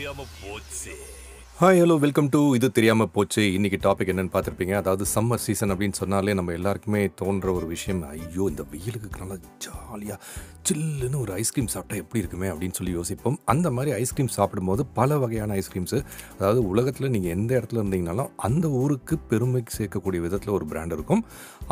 தெரியாம போச்சு hi hello welcome to இது தெரியாமல் போச்சு. இன்றைக்கி டாபிக் என்னென்னு பார்த்துருப்பீங்க. அதாவது சம்மர் சீசன் அப்படின்னு சொன்னாலே நம்ம எல்லாருக்குமே தோன்ற ஒரு விஷயம். ஐயோ இந்த வெயிலுக்கு நல்லா ஜாலியாக சில்லுன்னு ஒரு ஐஸ்கிரீம் சாப்பிட்டா எப்படி இருக்குமே அப்படின்னு சொல்லி யோசிப்போம். அந்த மாதிரி ஐஸ்கிரீம் சாப்பிடும்போது பல வகையான ஐஸ்கிரீம்ஸு அதாவது உலகத்தில் நீங்கள் எந்த இடத்துல இருந்தீங்கனாலும் அந்த ஊருக்கு பெருமை சேர்க்கக்கூடிய விதத்தில் ஒரு பிராண்ட் இருக்கும்.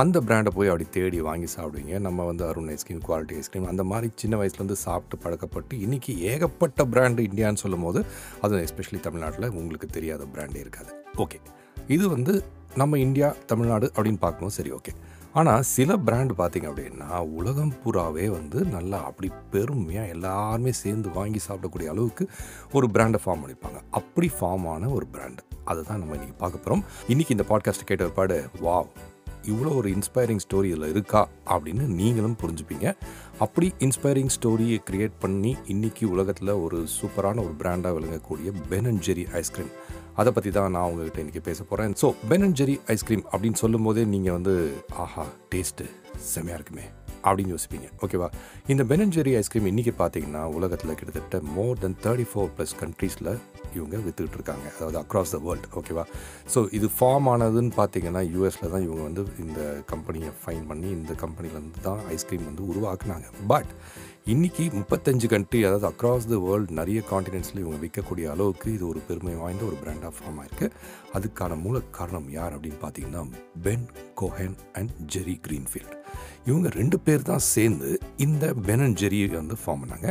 அந்த பிராண்டை போய் அப்படி தேடி வாங்கி சாப்பிடுவீங்க. நம்ம வந்து அருண் ஐஸ்கிரீம் குவாலிட்டி ஐஸ்கிரீம் அந்த மாதிரி சின்ன வயசுலேருந்து சாப்பிட்டு பழக்கப்பட்டு இன்றைக்கி ஏகப்பட்ட பிராண்டு இந்தியான்னு சொல்லும் போது அது எஸ்பெஷலி தமிழ்நாட்டில் உங்களுக்கு தெரியாத பிராண்டே இருக்காது. ஓகே இது வந்து நம்ம இந்தியா தமிழ்நாடு அப்படின்னு பார்க்கணும். சரி ஓகே ஆனால் சில பிராண்ட் பார்த்தீங்க அப்படின்னா உலகம் பூராவே வந்து நல்லா அப்படி பெருமையாக எல்லாருமே சேர்ந்து வாங்கி சாப்பிடக்கூடிய அளவுக்கு ஒரு பிராண்டை ஃபார்ம் பண்ணிப்பாங்க. அப்படி ஃபார்ம் ஆன ஒரு பிராண்ட் அதை தான் நம்ம இன்றைக்கி பார்க்க போகிறோம் இன்றைக்கி இந்த பாட்காஸ்ட் கேட்ட பாடு வாவ் இவ்வளோ ஒரு இன்ஸ்பைரிங் ஸ்டோரி இதில் இருக்கா அப்படின்னு நீங்களும் புரிஞ்சுப்பீங்க. அப்படி இன்ஸ்பைரிங் ஸ்டோரியை க்ரியேட் பண்ணி இன்றைக்கி உலகத்தில் ஒரு சூப்பரான ஒரு பிராண்டாக விளங்கக்கூடிய பென் அண்ட் ஜெரி ஐஸ்கிரீம் அதை பற்றி தான் நான் உங்ககிட்ட இன்றைக்கி பேச போகிறேன் so Ben and Jerry ice cream அப்படின்னு சொல்லும் போதே நீங்கள் வந்து ஆஹா டேஸ்ட்டு செமையாக இருக்குமே. அப்படின்னு யோசிப்பீங்க. ஓகேவா இந்த பெனஞ்செரி ஐஸ்கிரீம் இன்றைக்கி பார்த்தீங்கன்னா உலகத்தில் கிட்டத்தட்ட more than thirty four plus கண்ட்ரீஸில் இவங்க வித்துக்கிட்டு இருக்காங்க அதாவது அக்ராஸ் த வேர்ல்டு ஓகேவா ஸோ இது ஃபார்ம் ஆனதுன்னு பார்த்தீங்கன்னா யூஎஸில் தான் இவங்க வந்து இந்த கம்பெனியை ஃபைன் பண்ணி இந்த கம்பெனிலேருந்து தான் ஐஸ்கிரீம் வந்து உருவாக்குனாங்க. பட் இன்றைக்கி முப்பத்தஞ்சு கண்ட்ரி அதாவது அக்ராஸ் த வேர்ல்டு நிறைய காண்டினென்ட்ஸில் இவங்க விற்கக்கூடிய அளவுக்கு இது ஒரு பெருமை வாய்ந்த ஒரு பிராண்டாக ஃபார்ம் ஆயிருக்கு. அதுக்கான மூல காரணம் யார் அப்படின்னு பார்த்தீங்கன்னா Ben Cohen and Jerry Greenfield இவங்க ரெண்டு பேர் தான் சேர்ந்து இந்த பென் அண்ட் ஜெரி வந்து ஃபார்ம் பண்ணாங்க.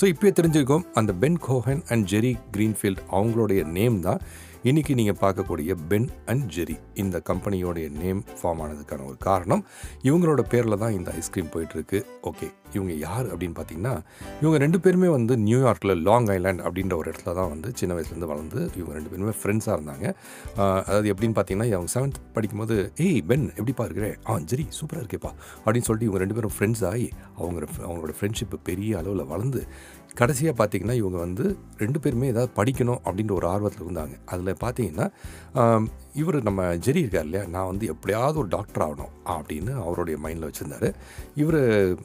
ஸோ இப்போயே தெரிஞ்சுக்கோம் அந்த Ben Cohen and Jerry Greenfield அவங்களுடைய நேம் தான் இன்றைக்கி நீங்கள் பார்க்கக்கூடிய பென் அண்ட் ஜெரி இந்த கம்பெனியோடைய நேம் ஃபார்ம் ஆனதுக்கான ஒரு காரணம் இவங்களோட பேரில் தான் இந்த ஐஸ்கிரீம் போயிட்டுருக்கு ஓகே இவங்க யார் அப்படின்னு பார்த்தீங்கன்னா இவங்க ரெண்டு பேருமே வந்து நியூயார்க்கில் லாங் ஐலாண்ட் அப்படின்ற ஒரு இடத்துல தான் வந்து சின்ன வயசுலேருந்து வளர்ந்து இவங்க ரெண்டு பேருமே ஃப்ரெண்ட்ஸாக இருந்தாங்க. அதாவது எப்படின்னு பார்த்தீங்கன்னா அவங்க செவன்த் படிக்கும்போது ஏய் பென் எப்படிப்பா இருக்கிறே? ஆ சரி சூப்பராக இருக்கேப்பா. அப்படின்னு சொல்லிட்டு இவங்க ரெண்டு பேரும் ஃப்ரெண்ட்ஸ் ஆகி அவங்க அவங்களோட ஃப்ரெண்ட்ஷிப் பெரிய அளவில் வளர்ந்து கடைசியாக பார்த்தீங்கன்னா இவங்க வந்து ரெண்டு பேருமே ஏதாவது படிக்கணும் அப்படின்ற ஒரு ஆர்வத்தில் இருந்தாங்க. அதில் பார்த்தீங்கன்னா இவர் நம்ம ஜெரி இருக்கார் இல்லையா? நான் வந்து எப்படியாவது ஒரு டாக்டர் ஆகணும் அப்படின்னு அவருடைய மைண்டில் வச்சுருந்தாரு. இவர்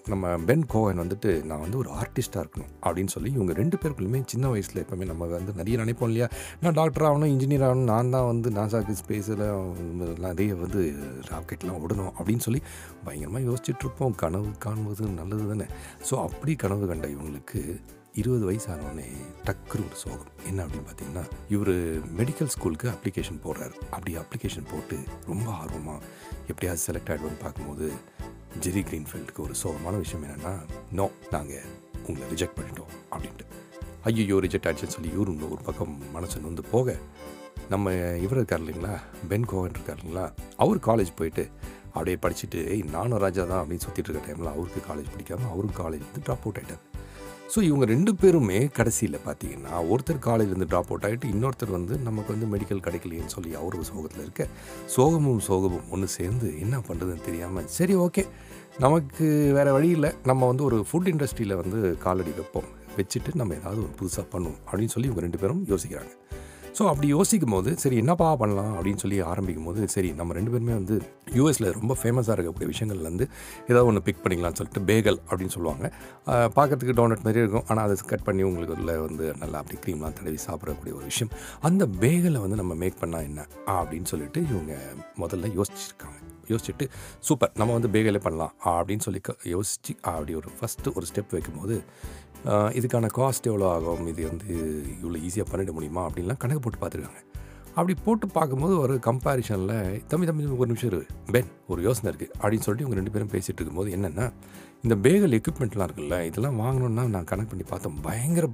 நம்ம பென் கோவன் வந்துட்டு நான் வந்து ஒரு ஆர்டிஸ்ட்டாக இருக்கணும் அப்படின்னு சொல்லி இவங்க ரெண்டு பேருக்குள்ளுமே சின்ன வயசில் எப்போவுமே நம்ம வந்து நிறைய நினைப்போம் இல்லையா? நான் டாக்டர் ஆகணும் இன்ஜினியர் ஆகணும் நான் தான் வந்து நாசாக்கு ஸ்பேஸில் நிறைய வந்து ராக்கெட்லாம் விடணும் அப்படின்னு சொல்லி பயங்கரமாக யோசிச்சுட்ருப்போம் கனவு காண்பது நல்லது தானே? ஸோ அப்படி கனவு கண்ட இவங்களுக்கு இருபது வயசானோடனே டக்குன்னு ஒரு சோகம். என்ன அப்படின்னு பார்த்தீங்கன்னா இவர் மெடிக்கல் ஸ்கூலுக்கு அப்ளிகேஷன் போடுறாரு. அப்படி அப்ளிகேஷன் போட்டு ரொம்ப ஆர்வமாக எப்படியாவது செலக்ட் ஆகிடுவோன்னு பார்க்கும்போது ஜெரி கிரீன்ஃபீல்டுக்கு ஒரு சோகமான விஷயம் என்னென்னா நோ நாங்கள் உங்களை ரிஜெக்ட் பண்ணிட்டோம் அப்படின்ட்டு. ஐயோ ரிஜெக்ட் ஆச்சுன்னு சொல்லி இவரு ஒரு பக்கம் மனசு நொந்து போக நம்ம இவர் இருக்கார் இல்லைங்களா பென் கோவன் இருக்கார் இல்லைங்களா அவர் காலேஜ் போயிட்டு அப்படியே படிச்சுட்டு ஏய் நானும் ராஜா தான் அப்படின்னு சுற்றிட்டு இருக்க டைமில் அவருக்கு காலேஜ் பிடிக்காம அவரும் காலேஜ் வந்து ட்ராப் அவுட் ஆகிட்டார் ஸோ இவங்க ரெண்டு பேருமே கடைசியில் பார்த்தீங்கன்னா ஒருத்தர் காலேஜ்லேருந்து ட்ராப் அவுட் ஆகிட்டு இன்னொருத்தர் வந்து நமக்கு வந்து மெடிக்கல் கிடைக்கலையேன்னு சொல்லி அவரு சோகத்தில் இருக்க சோகமும் சோகமும் ஒன்று சேர்ந்து என்ன பண்ணுறதுன்னு தெரியாமல் சரி ஓகே நமக்கு வேறு வழி இல்லை. நம்ம வந்து ஒரு ஃபுட் இண்டஸ்ட்ரியில் வந்து காலடி வைப்போம். வச்சுட்டு நம்ம ஏதாவது ஒரு புதுசாக பண்ணுவோம் அப்படின்னு சொல்லி இவங்க ரெண்டு பேரும் யோசிக்கிறாங்க. ஸோ அப்படி யோசிக்கும் போது சரி என்னப்பா பண்ணலாம் அப்படின்னு சொல்லி ஆரம்பிக்கும் போது சரி நம்ம ரெண்டு பேருமே வந்து யூஎஸில் ரொம்ப ஃபேமஸாக இருக்கக்கூடிய விஷயங்கள்லேருந்து ஏதாவது ஒன்று பிக் பண்ணிக்கலாம்னு சொல்லிட்டு பேகல் அப்படின்னு சொல்லுவாங்க. பார்க்கறதுக்கு டோனட் மாதிரி இருக்கும். ஆனால் அதை கட் பண்ணி உங்களுக்கு அதில் வந்து நல்லா அப்படி க்ரீம்லாம் தடவி சாப்பிடக்கூடிய ஒரு விஷயம். அந்த பேகலை வந்து நம்ம மேக் பண்ணால் என்ன? அப்படின்னு சொல்லிட்டு இவங்க முதல்ல யோசிச்சிருக்காங்க. யோசிச்சுட்டு சூப்பர் நம்ம வந்து பேகலே பண்ணலாம். அப்படின்னு சொல்லி க- யோசிச்சு அப்படி ஒரு ஃபஸ்ட்டு ஒரு ஸ்டெப் வைக்கும்போது இதுக்கான காஸ்ட் எவ்வளோ ஆகும்? இது வந்து இவ்வளோ ஈஸியாக பண்ணிட முடியுமா? அப்படின்லாம் கணக்கு போட்டு பார்த்துருக்காங்க. அப்படி போட்டு பார்க்கும்போது ஒரு கம்பேரிஷனில் தம்பி தம்பி ஒரு நிமிஷம் இரு. பென் ஒரு யோசனை இருக்குது அப்படின்னு சொல்லிட்டு இவங்க ரெண்டு பேரும் பேசிகிட்டு இருக்கும்போது என்னென்னா இந்த பேகல் எக்யூப்மெண்ட்லாம் இருக்குல்ல இதெல்லாம் வாங்கணுன்னா நான் கணக்கு பண்ணி பார்த்தோம் பயங்கர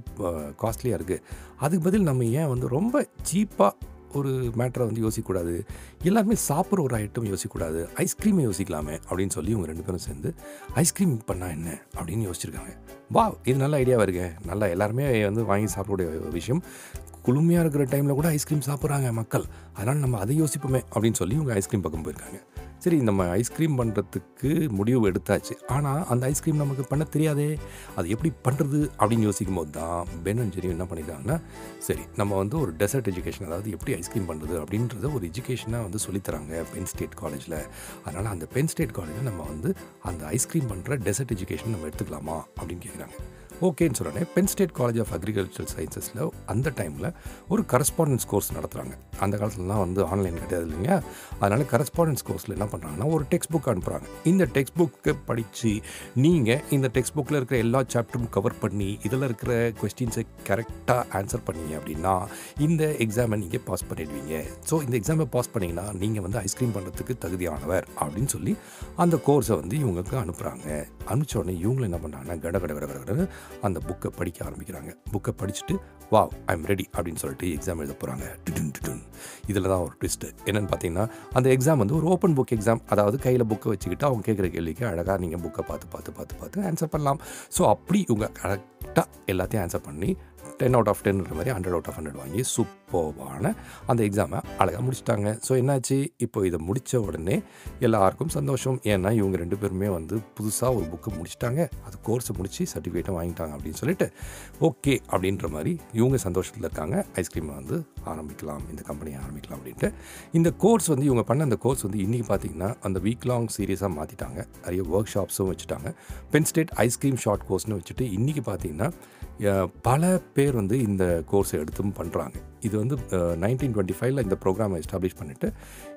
காஸ்ட்லியாக இருக்குது அதுக்கு பதில் நம்ம ஏன் வந்து ரொம்ப சீப்பாக ஒரு மேட்டரை வந்து யோசிக்கக்கூடாது. எல்லாருமே சாப்பிட்ற ஒரு ஐட்டம் யோசிக்கக்கூடாது. ஐஸ்கிரீமை யோசிக்கலாமே அப்படின்னு சொல்லி இவங்க ரெண்டு பேரும் சேர்ந்து ஐஸ்கிரீம் பண்ணால் என்ன? அப்படின்னு யோசிச்சிருக்காங்க. வா இது நல்ல ஐடியாவாக இருக்கு நல்லா எல்லாருமே வந்து வாங்கி சாப்பிடக்கூடிய ஒரு விஷயம். குளுமையாக இருக்கிற டைமில் கூட ஐஸ்கிரீம் சாப்பிட்றாங்க மக்கள். அதனால் நம்ம அதை யோசிப்போமே அப்படின்னு சொல்லி இவங்க ஐஸ்கிரீம் பக்கம் போயிருக்காங்க. சரி நம்ம ஐஸ்கிரீம் பண்ணுறதுக்கு முடிவு எடுத்தாச்சு. ஆனால் அந்த ஐஸ்கிரீம் நமக்கு பண்ண தெரியாதே. அது எப்படி பண்ணுறது அப்படின்னு யோசிக்கும் போது தான் பென் அண்ட் ஜெரி என்ன பண்ணிட்டாங்கன்னா சரி நம்ம வந்து ஒரு டெசர்ட் எஜுகேஷன் அதாவது எப்படி ஐஸ்கிரீம் பண்ணுறது அப்படின்றத ஒரு எஜுகேஷனாக வந்து சொல்லித்தராங்க பென் ஸ்டேட் காலேஜில் அதனால் அந்த பென் ஸ்டேட் காலேஜில் நம்ம வந்து அந்த ஐஸ்கிரீம் பண்ணுற டெசர்ட் எஜுகேஷன் நம்ம எடுத்துக்கலாமா அப்படின்னு கேட்குறாங்க ஓகேன்னு சொன்னோடனே Penn State College of Agriculture சயின்சஸில் அந்த டைமில் ஒரு கரஸ்பாண்டன்ஸ் கோர்ஸ் நடத்துகிறாங்க அந்த காலத்துலலாம் வந்து ஆன்லைன் கிடையாது இல்லைங்க. அதனால் கரஸ்பாண்டன்ஸ் கோர்ஸில் என்ன பண்ணுறாங்கன்னா ஒரு டெக்ஸ்ட் புக் அனுப்புகிறாங்க இந்த டெக்ஸ்ட் புக்கு படித்து நீங்கள் இந்த டெக்ஸ்ட் புக்கில் இருக்கிற எல்லா சாப்டரும் கவர் பண்ணி இதில் இருக்கிற கொஸ்டின்ஸை கரெக்டாக ஆன்சர் பண்ணீங்க அப்படின்னா இந்த எக்ஸாமை நீங்கள் பாஸ் பண்ணிடுவீங்க. ஸோ இந்த எக்ஸாமை பாஸ் பண்ணிங்கன்னா நீங்கள் வந்து ஐஸ்கிரீம் பண்ணுறதுக்கு தகுதியானவர் அப்படின்னு சொல்லி அந்த கோர்ஸை வந்து இவங்களுக்கு அனுப்புகிறாங்க அனுப்பிச்ச உடனே இவங்களும் என்ன பண்ணுறாங்கன்னா கட கட கட கட அந்த புக்கை படிக்க ஆரம்பிக்கிறாங்க. புக்கை படிச்சுட்டு வா ஐம் ரெடி அப்படின்னு சொல்லிட்டு எக்ஸாம் எழுத போகிறாங்க டுடுன் டுடுன். இதில் தான் ஒரு ட்விஸ்ட்டு என்னென்னு பார்த்தீங்கன்னா அந்த எக்ஸாம் வந்து ஒரு ஓப்பன் புக் எக்ஸாம் அதாவது கையில் புக்கை வச்சுக்கிட்டு அவங்க கேட்குற கேள்விக்கு அழகாக நீங்கள் புக்கை பார்த்து பார்த்து பார்த்து பார்த்து ஆன்சர் பண்ணலாம். ஸோ அப்படி இவங்க கரெக்டாக எல்லாத்தையும் ஆன்சர் பண்ணி டென் அவுட் ஆஃப் டென்ன்ற மாதிரி ஹண்ட்ரட் அவுட் ஆஃப் ஹண்ட்ரட் வாங்கி சூப்பர்வான அந்த எக்ஸாமை அழகாக முடிச்சிட்டாங்க. ஸோ என்னாச்சு? இப்போ இதை முடித்த உடனே எல்லாருக்கும் சந்தோஷம். ஏன்னா இவங்க ரெண்டு பேருமே வந்து புதுசாக ஒரு புக்கு முடிச்சிட்டாங்க. அது கோர்ஸை முடித்து சர்டிஃபிகேட்டை வாங்கிட்டாங்க அப்படின்னு சொல்லிட்டு ஓகே அப்படின்ற மாதிரி இவங்க சந்தோஷத்தில் இருக்காங்க. ஐஸ்கிரீமை வந்து ஆரம்பிக்கலாம் இந்த கம்பெனியை ஆரம்பிக்கலாம் அப்படின்ட்டு. இந்த கோர்ஸ் வந்து இவங்க பண்ண அந்த கோர்ஸ் வந்து இன்றைக்கி பார்த்தீங்கன்னா அந்த வீக் லாங் சீரியஸாக மாற்றிட்டாங்க நிறைய ஒர்க் ஷாப்ஸும் வச்சுட்டாங்க Penn State ice cream short கோர்ஸ்னு வச்சுட்டு இன்றைக்கி பார்த்தீங்கன்னா பல பேர் வந்து இந்த கோர்ஸை எடுத்தும் பண்ணுறாங்க இது வந்து நைன்டீன் டுவெண்ட்டி ஃபைவ்ல இந்த ப்ரோக்ராமை எஸ்டாப்ளிஷ் பண்ணிவிட்டு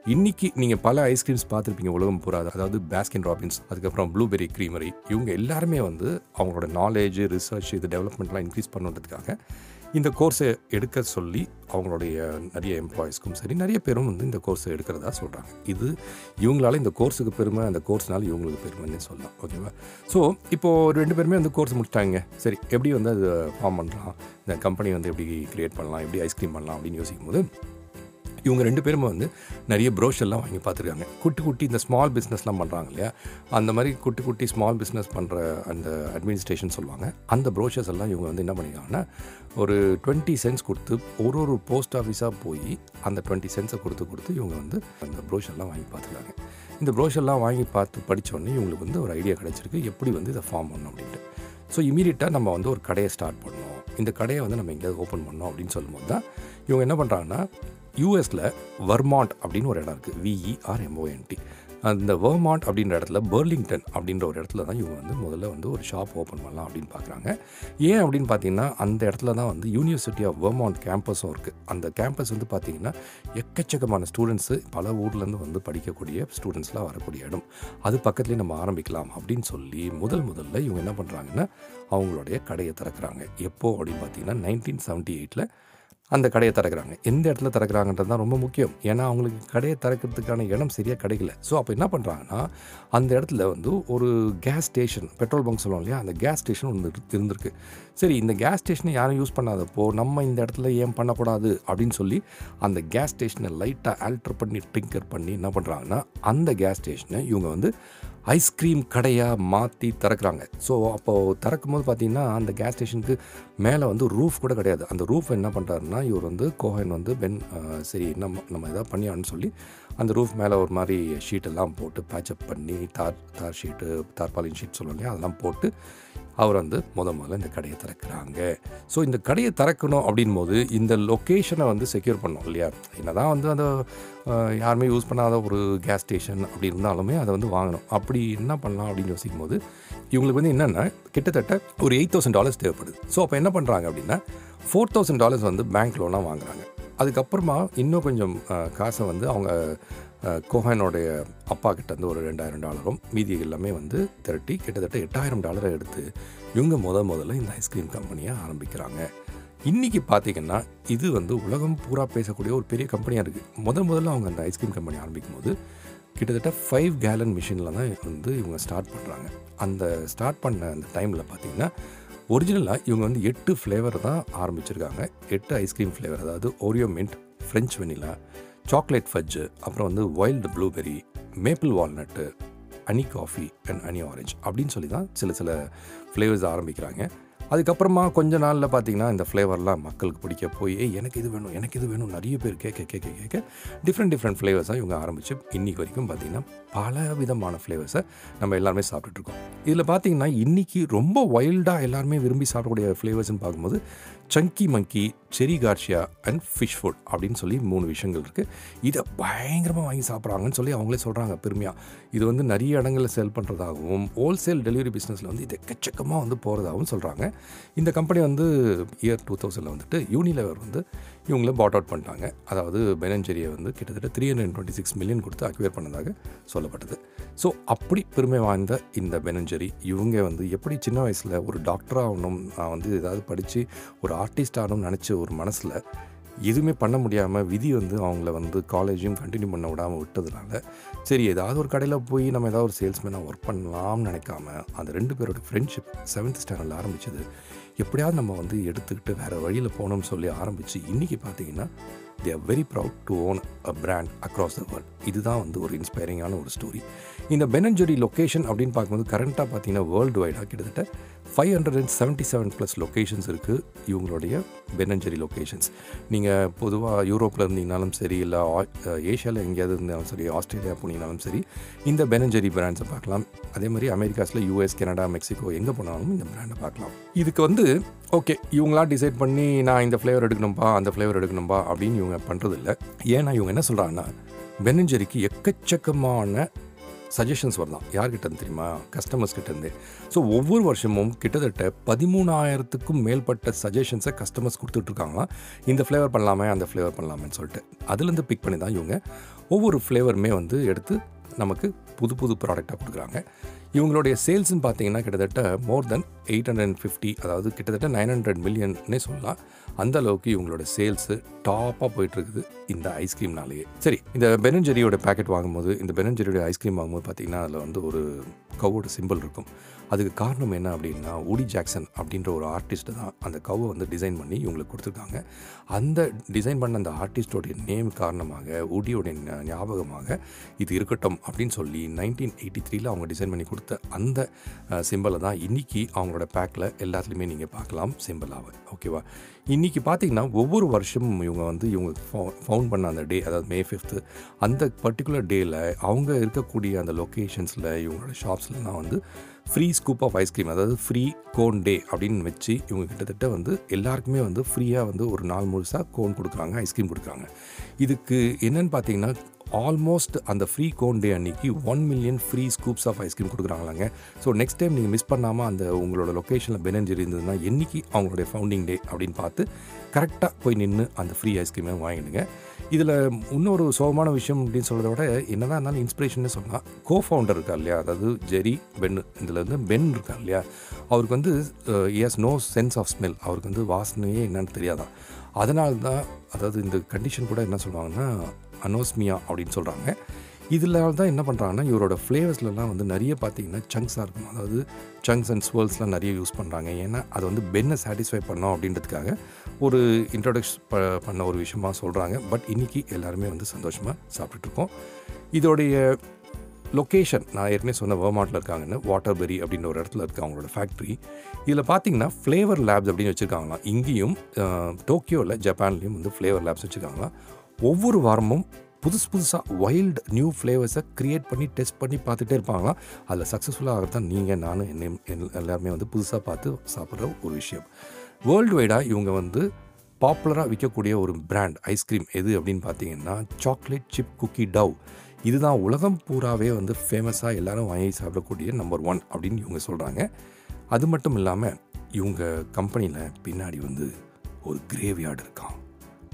இன்றைக்கி நீங்கள் பல ஐஸ்கிரீம்ஸ் பார்த்துருப்பீங்க உலகம் பூரா அதாவது பேஸ்கின் ராபின்ஸ் அதுக்கப்புறம் ப்ளூபெரி க்ரீமரி இவங்க எல்லாருமே வந்து அவங்களோட நாலேஜ் ரிசர்ச் இது டெவலப்மெண்ட்லாம் இன்க்ரீஸ் பண்ணுறதுக்காக இந்த கோர்ஸை எடுக்க சொல்லி அவங்களுடைய நிறைய எம்ப்ளாயிஸ்க்கும் சரி நிறைய பேரும் வந்து இந்த கோர்ஸை எடுக்கிறதா சொல்கிறாங்க இது இவங்களால இந்த கோர்ஸுக்கு பெருமை அந்த கோர்ஸ்னால இவங்களுக்கு பெருமைன்னு சொல்லலாம். ஓகேவா ஸோ இப்போது ரெண்டு பேருமே வந்து கோர்ஸ் முடிச்சிட்டாங்க. சரி எப்படி வந்து அது ஃபார்ம் பண்ணலாம்? இந்த கம்பெனி வந்து எப்படி கிரியேட் பண்ணலாம்? எப்படி ஐஸ்கிரீம் பண்ணலாம்? அப்படின்னு யோசிக்கும் போது இவங்க ரெண்டு பேருமே வந்து நிறைய ப்ரோஷர்லாம் வாங்கி பார்த்துருக்காங்க. குட்டி குட்டி இந்த ஸ்மால் பிஸ்னஸ்லாம் பண்ணுறாங்க இல்லையா? அந்த மாதிரி குட்டி குட்டி ஸ்மால் பிஸ்னஸ் பண்ணுற அந்த அட்மினிஸ்ட்ரேஷன் சொல்லுவாங்க. அந்த ப்ரோஷர்ஸ் எல்லாம் இவங்க வந்து என்ன பண்ணிருக்காங்கன்னா ஒரு டுவெண்ட்டி சென்ஸ் கொடுத்து ஒரு ஒரு போஸ்ட் ஆஃபீஸாக போய் அந்த டுவெண்ட்டி சென்ஸை கொடுத்து கொடுத்து இவங்க வந்து அந்த ப்ரோஷர்லாம் வாங்கி பார்த்துருக்காங்க. இந்த ப்ரோஷர்லாம் வாங்கி பார்த்து படித்தோடனே இவங்களுக்கு வந்து ஒரு ஐடியா கிடச்சிருக்கு. எப்படி வந்து இதை ஃபார்ம் பண்ணணும் அப்படின்ட்டு. ஸோ இமீடியட்டாக நம்ம வந்து ஒரு கடையை ஸ்டார்ட் பண்ணோம் இந்த கடையை வந்து நம்ம எங்கேயாவது ஓப்பன் பண்ணோம் அப்படின்னு சொல்லும்போது தான் இவங்க என்ன பண்ணுறாங்கன்னா யூஎஸில் வர்மாண்ட் அப்படின்னு ஒரு இடம் இருக்குது விஇஆர்எம்ஓஎன்டி அந்த வர்மாண்ட் அப்படின்ற இடத்துல பர்லிங்டன் அப்படின்ற ஒரு இடத்துல தான் இவங்க வந்து முதல்ல வந்து ஒரு ஷாப் ஓப்பன் பண்ணலாம் அப்படின்னு பார்க்குறாங்க ஏன் அப்படின்னு பார்த்தீங்கன்னா அந்த இடத்துல தான் வந்து யூனிவர்சிட்டி ஆஃப் வர்மாண்ட் கேம்பஸும் இருக்குது அந்த கேம்பஸ் வந்து பார்த்தீங்கன்னா எக்கச்சக்கமான ஸ்டூடெண்ட்ஸு பல ஊர்லேருந்து வந்து படிக்கக்கூடிய ஸ்டூடெண்ட்ஸ்லாம் வரக்கூடிய இடம். அது பக்கத்துலேயே நம்ம ஆரம்பிக்கலாம் அப்படின்னு சொல்லி முதல் முதல்ல இவங்க என்ன பண்ணுறாங்கன்னா அவங்களுடைய கடையை திறக்கிறாங்க. எப்போது அப்படின்னு பார்த்தீங்கன்னா நைன்டீன் செவன்ட்டி எயிட்டில் அந்த கடையை திறக்கிறாங்க. எந்த இடத்துல திறக்கிறாங்கன்றது தான் ரொம்ப முக்கியம். ஏன்னா அவங்களுக்கு கடையை திறக்கிறதுக்கான இடம் சரியாக கிடைக்கல. ஸோ அப்போ என்ன பண்ணுறாங்கன்னா அந்த இடத்துல வந்து ஒரு கேஸ் ஸ்டேஷன் பெட்ரோல் பங்க் சொல்லுவோம் இல்லையா? அந்த கேஸ் ஸ்டேஷன் ஒன்று இருந்திருக்கு. சரி இந்த கேஸ் ஸ்டேஷனை யாரும் யூஸ் பண்ணாதப்போ நம்ம இந்த இடத்துல ஏன் பண்ணக்கூடாது? அப்படின்னு சொல்லி அந்த கேஸ் ஸ்டேஷனை லைட்டாக ஆல்டர் பண்ணி டிங்கர் பண்ணி என்ன பண்ணுறாங்கன்னா அந்த கேஸ் ஸ்டேஷனை இவங்க வந்து ஐஸ்கிரீம் கடையாக மாற்றி திறக்கிறாங்க. ஸோ அப்போது திறக்கும் போது பார்த்தீங்கன்னா அந்த கேஸ் ஸ்டேஷனுக்கு மேலே வந்து ரூஃப் கூட கிடையாது. அந்த ரூஃப் என்ன பண்ணுறாருன்னா இவர் வந்து கோஹன் வந்து பென் சரி நம்ம நம்ம எதாவது பண்ணியான்னு சொல்லி அந்த ரூஃப் மேலே ஒரு மாதிரி ஷீட்டெல்லாம் போட்டு பேச்சப் பண்ணி தார் தார் ஷீட்டு தார்பாலின் ஷீட் சொல்லுவாங்க அதெல்லாம் போட்டு அவர் வந்து முத முதல்ல இந்த கடையை திறக்கிறாங்க. ஸோ இந்த கடையை திறக்கணும் அப்படின் போது இந்த லொக்கேஷனை வந்து செக்யூர் பண்ணோம் இல்லையா? என்னதான் வந்து அந்த யாருமே யூஸ் பண்ணாத ஒரு கேஸ் ஸ்டேஷன் அப்படி இருந்தாலுமே அதை வந்து வாங்கணும். அப்படி என்ன பண்ணலாம் அப்படின்னு யோசிக்கும் போது இவங்களுக்கு வந்து என்னென்னா கிட்டத்தட்ட ஒரு எயிட் தௌசண்ட் டாலர்ஸ் தேவைப்படுது. ஸோ அப்போ என்ன பண்ணுறாங்க அப்படின்னா ஃபோர் தௌசண்ட் டாலர்ஸ் வந்து பேங்க் லோனாக வாங்குறாங்க. அதுக்கப்புறமா இன்னும் கொஞ்சம் காசை வந்து அவங்க கோஹனோடைய அப்பா கிட்ட ஒரு ரெண்டாயிரம் டாலரும் மீதி எல்லாமே வந்து திரட்டி கிட்டத்தட்ட எட்டாயிரம் டாலரை எடுத்து இவங்க முத முதல்ல இந்த ஐஸ்கிரீம் கம்பெனியை ஆரம்பிக்கிறாங்க. இன்றைக்கி பார்த்தீங்கன்னா இது வந்து உலகம் பூரா பேசக்கூடிய ஒரு பெரிய கம்பெனியாக இருக்குது முத முதல்ல அவங்க அந்த ஐஸ்கிரீம் கம்பெனி ஆரம்பிக்கும் போது கிட்டத்தட்ட ஃபைவ் கேலன் மிஷினில் தான் வந்து இவங்க ஸ்டார்ட் பண்ணுறாங்க அந்த ஸ்டார்ட் பண்ண அந்த டைமில் பார்த்திங்கன்னா ஒரிஜினலாக இவங்க வந்து எட்டு ஃப்ளேவர் தான் ஆரம்பிச்சிருக்காங்க. எட்டு ஐஸ்கிரீம் ஃப்ளேவர் அதாவது Oreo mint French vanilla chocolate fudge அப்புறம் வந்து wild blueberry maple walnut honey coffee and honey orange அப்படின்னு சொல்லி தான் சில சில ஃப்ளேவர்ஸ் ஆரம்பிக்கிறாங்க. அதுக்கப்புறமா கொஞ்ச நாளில் பார்த்தீங்கன்னா இந்த ஃப்ளேவர்லாம் மக்களுக்கு பிடிக்க போய் எனக்கு இது வேணும் எனக்கு இது வேணும் நிறைய பேர் கேட்க கேட்க கேட்க டிஃப்ரெண்ட் டிஃப்ரெண்ட் ஃப்ளேவர்ஸாக இவங்க ஆரம்பித்து இன்னைக்கு வரைக்கும் பார்த்தீங்கன்னா பல விதமான ஃப்ளேவர்ஸை நம்ம எல்லாருமே சாப்பிட்டுட்ருக்கோம் இதில் பார்த்தீங்கன்னா இன்றைக்கி ரொம்ப வைல்டாக எல்லாருமே விரும்பி சாப்பிடக்கூடிய ஃப்ளேவர்ஸ்னு பார்க்கும்போது சங்கி மங்கி செரி கார்ஷியா அண்ட் ஃபிஷ் ஃபுட் அப்படின்னு சொல்லி மூணு விஷயங்கள் இருக்குது இதை பயங்கரமாக வாங்கி சாப்பிட்றாங்கன்னு சொல்லி அவங்களே சொல்கிறாங்க பெருமையாக இது வந்து நிறைய இடங்களில் சேல் பண்ணுறதாகவும் ஹோல்சேல் டெலிவரி பிஸ்னஸில் வந்து இது எக்கச்சக்கமாக வந்து போகிறதாகவும் சொல்கிறாங்க இந்த கம்பெனி வந்து இயர் டூ தௌசண்டில் வந்துட்டு யூனிலெவர் வந்து இவங்கள பாட் அவுட் பண்ணிட்டாங்க. அதாவது பெனஞ்செரியை வந்து கிட்டத்தட்ட three hundred twenty six million கொடுத்து அக்வேர் பண்ணதாக சொல்லப்பட்டது. ஸோ அப்படி பெருமை வாய்ந்த இந்த பெனஞ்செரி இவங்க வந்து எப்படி சின்ன வயசில் ஒரு டாக்டராகணும் நான் வந்து ஏதாவது படித்து ஒரு ஆர்டிஸ்ட் ஆகணும்னு நினச்ச ஒரு மனசில் எதுவுமே பண்ண முடியாமல் விதி வந்து அவங்கள வந்து காலேஜையும் கண்டினியூ பண்ண விடாமல் விட்டதுனால சரி ஏதாவது ஒரு கடையில் போய் நம்ம ஏதாவது ஒரு சேல்ஸ்மேனாக ஒர்க் பண்ணலாம்னு நினைக்காம அந்த ரெண்டு பேரோட ஃப்ரெண்ட்ஷிப் செவன்த் ஸ்டாண்டர்டில் ஆரம்பிச்சது. எப்படியாவது நம்ம வந்து எடுத்துக்கிட்டு வேறு வழியில் போகணும்னு சொல்லி ஆரம்பித்து இன்றைக்கி பார்த்தீங்கன்னா they are very proud to own a brand across the world இதுதான் வந்து ஒரு இன்ஸ்பைரிங்கான ஒரு ஸ்டோரி இந்த பெனஞ்செரி லொக்கேஷன் அப்படின்னு பார்க்கும்போது கரண்ட்டாக பார்த்தீங்கன்னா வேர்ல்டு வைடாக கிட்டத்தட்ட five hundred and seventy seven plus locations இருக்குது இவங்களுடைய பெனஞ்சரி லொக்கேஷன்ஸ் நீங்கள் பொதுவாக யூரோப்பில் இருந்தீங்கனாலும் சரி இல்லை ஏஷியாவில் எங்கேயாவது இருந்தாலும் சரி ஆஸ்திரேலியா போனீங்கனாலும் சரி இந்த பெனஞ்சரி பிராண்ட்ஸை பார்க்கலாம். அதே மாதிரி அமெரிக்காஸில் யூஎஸ் கனடா மெக்சிகோ எங்கே போனாலும் இந்த பிராண்டை பார்க்கலாம். இதுக்கு வந்து ஓகே இவங்களாம் டிசைட் பண்ணி நான் இந்த ஃப்ளேவர் எடுக்கணும்பா அந்த ஃப்ளேவர் எடுக்கணும்பா அப்படின்னு இவங்க பண்ணுறதில்ல ஏன்னா இவங்க என்ன சொல்கிறாங்கன்னா பெனஞ்சரிக்கு எக்கச்சக்கமான சஜஷன்ஸ் வரலாம். யார்கிட்ட தெரியுமா? கஸ்டமர்ஸ் கிட்டேருந்து. ஸோ ஒவ்வொரு வருஷமும் கிட்டத்தட்ட பதிமூணாயிரத்துக்கும் மேற்பட்ட சஜஷன்ஸை கஸ்டமர்ஸ் கொடுத்துட்ருக்காங்களாம் இந்த ஃப்ளேவர் பண்ணலாமே அந்த ஃப்ளேவர் பண்ணலாமேன்னு சொல்லிட்டு. அதுலேருந்து பிக் பண்ணி தான் இவங்க. ஒவ்வொரு ஃப்ளேவருமே வந்து எடுத்து நமக்கு புது புது ப்ராடக்டாக கொடுக்குறாங்க. இவங்களுடைய சேல்ஸ்னு பார்த்தீங்கன்னா கிட்டத்தட்ட more than eight hundred and fifty அதாவது கிட்டத்தட்ட நைன் ஹண்ட்ரட் மில்லியன்னே சொல்லலாம். அந்த அளவுக்கு இவங்களோட சேல்ஸு டாப்பாக போயிட்டுருக்குது இந்த ஐஸ்கிரீம்னாலேயே சரி இந்த பெனஞ்செரியோட பேக்கெட் வாங்கும்போது இந்த பெனஞ்செரியோட ஐஸ்கிரீம் வாங்கும்போது பார்த்தீங்கன்னா அதில் வந்து ஒரு கவோட சிம்பிள் இருக்கும். அதுக்கு காரணம் என்ன அப்படின்னா ஊடி ஜாக்சன் அப்படின்ற ஒரு ஆர்டிஸ்ட் தான் அந்த கவ்வை வந்து டிசைன் பண்ணி இவங்களுக்கு கொடுத்துருக்காங்க. அந்த டிசைன் பண்ண அந்த ஆர்டிஸ்டோடைய நேம் காரணமாக ஊடியோடைய ஞாபகமாக இது இருக்கட்டும் அப்படின்னு சொல்லி நைன்டீன் எயிட்டி த்ரீல அவங்க டிசைன் பண்ணி கொடுத்து அந்த சிம்பிளை தான் இன்றைக்கி அவங்களோட பேக்கில் எல்லாத்துலேயுமே நீங்கள் பார்க்கலாம் சிம்பிளாக ஓகேவா? இன்றைக்கி பார்த்தீங்கன்னா ஒவ்வொரு வருஷமும் இவங்க வந்து இவங்க ஃபவுண்ட் பண்ண அந்த டே அதாவது மே ஃபிஃப்த்து அந்த பர்டிகுலர் டேயில் அவங்க இருக்கக்கூடிய அந்த லொக்கேஷன்ஸில் இவங்களோட ஷாப்ஸ்லாம் வந்து free scoop of ice cream அதாவது ஃப்ரீ கோன் டே அப்படின்னு வச்சு இவங்க கிட்டத்தட்ட வந்து எல்லாருக்குமே வந்து ஃப்ரீயாக வந்து ஒரு நாள் முழுசாக கோன் கொடுக்குறாங்க ஐஸ்கிரீம் கொடுக்குறாங்க. இதுக்கு என்னென்னு பார்த்தீங்கன்னா ஆல்மோஸ்ட் அந்த ஃப்ரீ கோன் டே அன்னைக்கு one million free scoops of ice cream கொடுக்குறாங்களாங்க. So next time நீங்கள் மிஸ் பண்ணாமல் அந்த உங்களோட லொக்கேஷனில் பெனஞ்சரி இருந்ததுன்னா என்றைக்கு அவங்களுடைய ஃபவுண்டிங் டே அப்படின்னு பார்த்து கரெக்டாக போய் நின்று அந்த ஃப்ரீ ஐஸ்கிரீமை வாங்கிடுங்க. இதில் இன்னொரு சோகமான விஷயம் அப்படின்னு சொல்கிறத விட என்னதான் இருந்தாலும் இன்ஸ்பிரேஷன் சொல்லலாம் கோ ஃபவுண்டர் இருக்கா இல்லையா? அதாவது ஜெரி பென் இதில் வந்து பென் இருக்கா இல்லையா? அவருக்கு வந்து has no sense of smell அவருக்கு வந்து வாசனையே என்னன்னு தெரியாதான். அதனால தான் அதாவது இந்த கண்டிஷன் கூட என்ன சொல்லுவாங்கன்னா அனோஸ்மியா அப்படின்னு சொல்கிறாங்க இதில் தான் என்ன பண்ணுறாங்கன்னா இவரோட ஃப்ளேவர்ஸ்லலாம் வந்து நிறைய பார்த்தீங்கன்னா சங்க்ஸாக இருக்கும். அதாவது சங்க்ஸ் அண்ட் ஸ்வேர்ல்ஸ்லாம் நிறைய யூஸ் பண்ணுறாங்க ஏன்னா அது வந்து பென்னை சாட்டிஸ்ஃபை பண்ணோம் அப்படின்றதுக்காக ஒரு இன்ட்ரொடக்ஸ் ப பண்ண ஒரு விஷயமா சொல்கிறாங்க பட் இன்றைக்கி எல்லாருமே வந்து சந்தோஷமாக சாப்பிட்டுட்ருக்கோம் இதோடைய லொக்கேஷன் நான் ஏற்கனவே சொன்ன வேர்மாட்டில் இருக்காங்கன்னு வாட்டர்பெரி அப்படின்ற ஒரு இடத்துல இருக்குது அவங்களோட ஃபேக்ட்ரி இதில் பார்த்தீங்கன்னா ஃப்ளேவர் லேப்ஸ் அப்படின்னு வச்சுருக்காங்களாம். இங்கேயும் டோக்கியோவில் ஜப்பான்லேயும் வந்து ஃப்ளேவர் லேப்ஸ் வச்சுருக்காங்களாம். ஒவ்வொரு வாரமும் புதுசு புதுசாக வைல்டு நியூ ஃப்ளேவர்ஸை க்ரியேட் பண்ணி டெஸ்ட் பண்ணி பார்த்துட்டே இருப்பாங்களாம் அதில் சக்ஸஸ்ஃபுல்லாக ஆகிறதான் நீங்கள் நானும் என்ன எல்லாருமே வந்து புதுசாக பார்த்து சாப்பிட்ற ஒரு விஷயம். வேர்ல்டு வைடாக இவங்க வந்து பாப்புலராக விற்கக்கூடிய ஒரு பிராண்ட் ஐஸ்கிரீம் எது அப்படின்னு பார்த்தீங்கன்னா சாக்லேட் சிப் குக்கி டவ் இதுதான் உலகம் பூராவே வந்து ஃபேமஸாக எல்லாரும் வாங்கி சாப்பிடக்கூடிய நம்பர் ஒன் அப்படின்னு இவங்க சொல்கிறாங்க அது மட்டும் இல்லாமல் இவங்க கம்பெனியில் பின்னாடி வந்து ஒரு கிரேவ்யார்டு இருக்கான்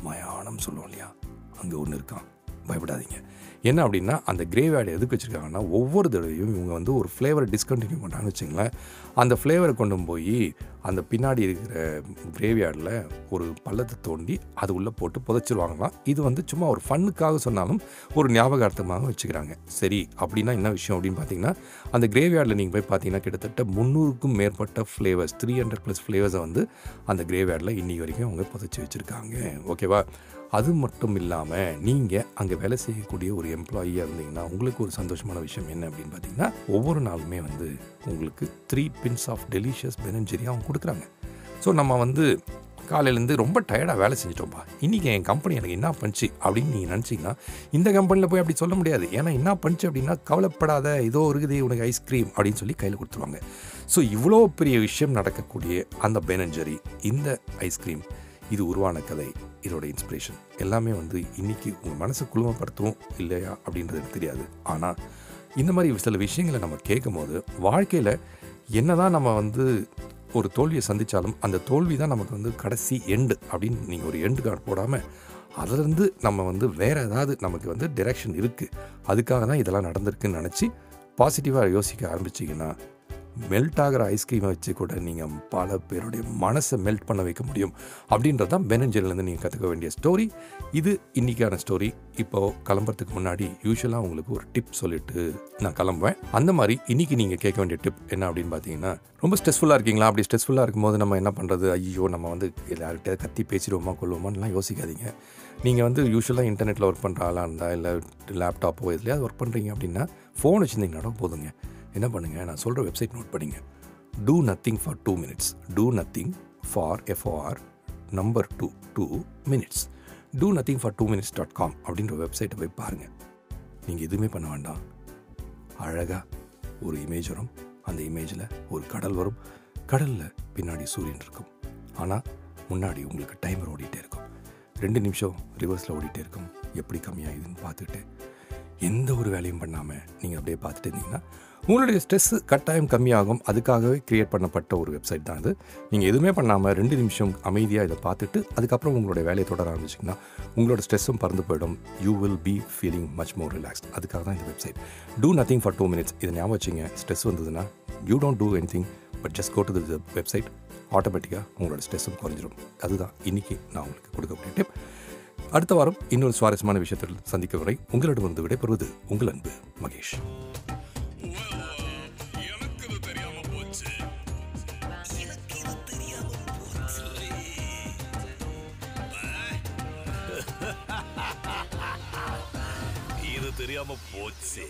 மயானம் சொல்லுவோம் இல்லையா? அங்கே ஒன்று இருக்கான். பயப்படாதீங்க. என்ன அப்படின்னா அந்த கிரேவ்யார்டு எதுக்கு வச்சுருக்காங்கன்னா ஒவ்வொரு தடவையும் இவங்க வந்து ஒரு ஃப்ளேவரை டிஸ்கண்டினியூ பண்ணுறாங்கன்னு வச்சுங்களேன். அந்த ஃப்ளேவரை கொண்டு போய் அந்த பின்னாடி இருக்கிற கிரேவ்யார்டில் ஒரு பள்ளத்தை தோண்டி அது உள்ளே போட்டு புதைச்சிருவாங்களாம். இது வந்து சும்மா ஒரு ஃபன்னுக்காக சொன்னாலும் ஒரு ஞாபகார்த்தமாக வச்சுக்கிறாங்க. சரி அப்படின்னா என்ன விஷயம் அப்படின்னு பார்த்தீங்கன்னா அந்த கிரேவ்யார்டில் நீங்கள் போய் பார்த்தீங்கன்னா கிட்டத்தட்ட முந்நூறுக்கும் மேற்பட்ட ஃப்ளேவர்ஸ் த்ரீ ஹண்ட்ரட் ப்ளஸ் ஃப்ளேவர்ஸை வந்து அந்த கிரேவ்யார்டில் இன்னி வரைக்கும் அவங்க புதைச்சி வச்சுருக்காங்க. ஓகேவா அது மட்டும் இல்லாமல் நீங்கள் அங்கே வேலை செய்யக்கூடிய ஒரு எம்ப்ளாயியாக இருந்தீங்கன்னா உங்களுக்கு ஒரு சந்தோஷமான விஷயம் என்ன அப்படின்னு பார்த்தீங்கன்னா ஒவ்வொரு நாளுமே வந்து உங்களுக்கு த்ரீ பின்ஸ் ஆஃப் டெலிஷியஸ் பெனஞ்சரியாக அவங்க கொடுக்குறாங்க. ஸோ நம்ம வந்து காலையிலேருந்து ரொம்ப டயர்டாக வேலை செஞ்சிட்டோம்ப்பா. இன்றைக்கி என் கம்பெனி எனக்கு என்ன பண்ணுச்சு அப்படின்னு நீங்கள் நினச்சிங்கன்னா இந்த கம்பெனியில் போய் அப்படி சொல்ல முடியாது. ஏன்னா என்ன பண்ணுச்சு அப்படின்னா கவலைப்படாத ஏதோ இருக்குது உனக்கு ஐஸ்கிரீம் அப்படின்னு சொல்லி கையில் கொடுத்துருவாங்க. ஸோ இவ்வளோ பெரிய விஷயம் நடக்கக்கூடிய அந்த பெனஞ்சரி இந்த ஐஸ்கிரீம் இது உருவான கதை இதோட இன்ஸ்பிரேஷன் எல்லாமே வந்து இன்றைக்கி உங்கள் மனசை குழுமப்படுத்தும் இல்லையா அப்படின்றது எனக்கு தெரியாது. ஆனால் இந்த மாதிரி சில விஷயங்களை நம்ம கேட்கும் போது வாழ்க்கையில் என்னதான் நம்ம வந்து ஒரு தோல்வியை சந்தித்தாலும் அந்த தோல்வி தான் நமக்கு வந்து கடைசி எண்டு அப்படின்னு நீங்கள் ஒரு எண்டு கார்டு போடாமல் அதுலேருந்து நம்ம வந்து வேறு ஏதாவது நமக்கு வந்து டிரெக்ஷன் இருக்குது அதுக்காக தான் இதெல்லாம் நடந்திருக்குன்னு நினச்சி பாசிட்டிவாக யோசிக்க ஆரம்பிச்சிங்கன்னா மெல்ட் ஆகிற ஐஸ்கிரீமை வச்சு கூட நீங்கள் பல பேருடைய மனசை மெல்ட் பண்ண வைக்க முடியும். அப்படின்றது தான் பெனஞ்சர்லேருந்து நீங்கள் கற்றுக்க வேண்டிய ஸ்டோரி இது இன்றைக்கான ஸ்டோரி இப்போது கிளம்புறதுக்கு முன்னாடி யூஸ்வலாக உங்களுக்கு ஒரு டிப் சொல்லிட்டு நான் கிளம்புவேன். அந்த மாதிரி இன்றைக்கி நீங்கள் கேட்க வேண்டிய டிப் என்ன அப்படின்னு பார்த்தீங்கன்னா ரொம்ப ஸ்ட்ரெஸ்ஃபுல்லாக இருக்கீங்களா? அப்படி ஸ்ட்ரெஸ்ஃபுல்லாக இருக்கும்போது நம்ம என்ன பண்ணுறது ஐயோ நம்ம வந்து எல்லார்கிட்ட கத்தி பேசிடுவோமா கொள்வோமான்லாம் யோசிக்காதீங்க. நீங்கள் வந்து யூஸ்வலாக இன்டர்நெட்டில் ஒர்க் பண்ணுற ஆளாக இருந்தால் இல்லை லேப்டாப்போ எதுலையாவது ஒர்க் பண்ணுறீங்க அப்படின்னா ஃபோன் வச்சுருந்தீங்கன்னா போதுங்க. என்ன பண்ணுங்கள் நான் சொல்கிற வெப்சைட் நோட் பண்ணிங்க do nothing for two minutes do nothing for F O R number two two minutes do nothing for two minutes dot com அப்படின்ற வெப்சைட்டை போய் பாருங்கள் நீங்கள் எதுவுமே பண்ண வேண்டாம். அழகாக ஒரு இமேஜ் வரும். அந்த இமேஜில் ஒரு கடல் வரும். கடலில் பின்னாடி சூரியன் இருக்கும். ஆனால் முன்னாடி உங்களுக்கு டைமர் ஓடிட்டே இருக்கும். ரெண்டு நிமிஷம் ரிவர்ஸில் ஓடிட்டே இருக்கும். எப்படி கம்மியாகுதுன்னு பார்த்துட்டு எந்த ஒரு வேலையும் பண்ணாமல் நீங்கள் அப்படியே பார்த்துட்டு இருந்தீங்கன்னா உங்களுடைய ஸ்ட்ரெஸ்ஸு கட்டாயம் கம்மியாகும். அதுக்காகவே க்ரியேட் பண்ணப்பட்ட ஒரு வெப்சைட் தான் இது நீங்கள் எதுவுமே பண்ணாமல் ரெண்டு நிமிஷம் அமைதியாக இதை பார்த்துட்டு அதுக்கப்புறம் உங்களுடைய வேலையை தொடர ஆரம்பிச்சிங்கன்னா உங்களோட ஸ்ட்ரெஸ்ஸும் பறந்து போயிடும். You will be feeling much more relaxed அதுக்காக தான் இந்த website do nothing for two minutes இதை ஞாபகம் வச்சிங்க. ஸ்ட்ரெஸ் வந்ததுன்னா you don't do anything but just go to the website ஆட்டோமேட்டிக்காக உங்களோட ஸ்ட்ரெஸ்ஸும் குறைஞ்சிடும் அதுதான் இன்றைக்கி நான் உங்களுக்கு கொடுக்கக்கூடிய டிப் அடுத்த வாரம் இன்னொரு சுவாரஸ்யமான விஷயத்தில் சந்திக்கும் வரை உங்களிடம் வந்து விடைபெறுவது உங்கள் அன்பு மகேஷ். இது தெரியாம போச்சு